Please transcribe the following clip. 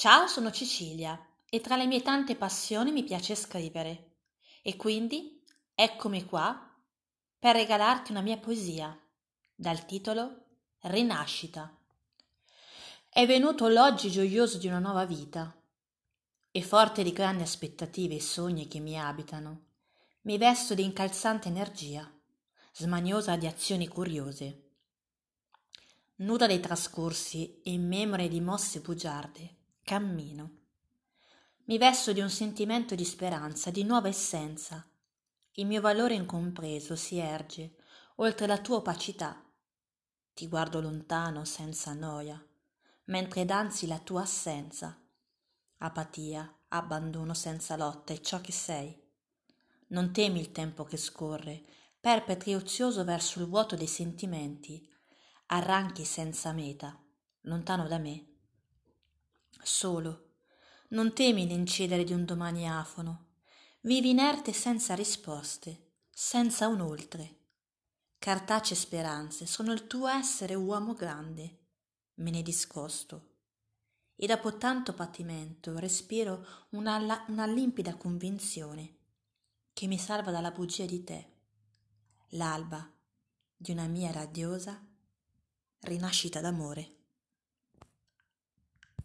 Ciao, sono Cecilia e tra le mie tante passioni mi piace scrivere. E quindi eccomi qua per regalarti una mia poesia dal titolo Rinascita. È venuto l'oggi gioioso di una nuova vita e forte di grandi aspettative e sogni che mi abitano, mi vesto di incalzante energia, smaniosa di azioni curiose nuda dei trascorsi e memore di mosse bugiarde, cammino. Mi vesto di un sentimento di speranza, di nuova essenza. Il mio valore incompreso si erge oltre la tua opacità. Ti guardo lontano senza noia, mentre danzi la tua assenza. Apatia, abbandono senza lotta è ciò che sei. Non temi il tempo che scorre, perpetri ozioso verso il vuoto dei sentimenti, arranchi senza meta, lontano da me. Solo, non temi l'incedere di un domani afono, vivi inerte senza risposte, senza un oltre. Cartacee speranze sono il tuo essere uomo grande, me ne discosto. E dopo tanto patimento respiro una, una limpida convinzione che mi salva dalla bugia di te, l'alba di una mia radiosa rinascita d'amore.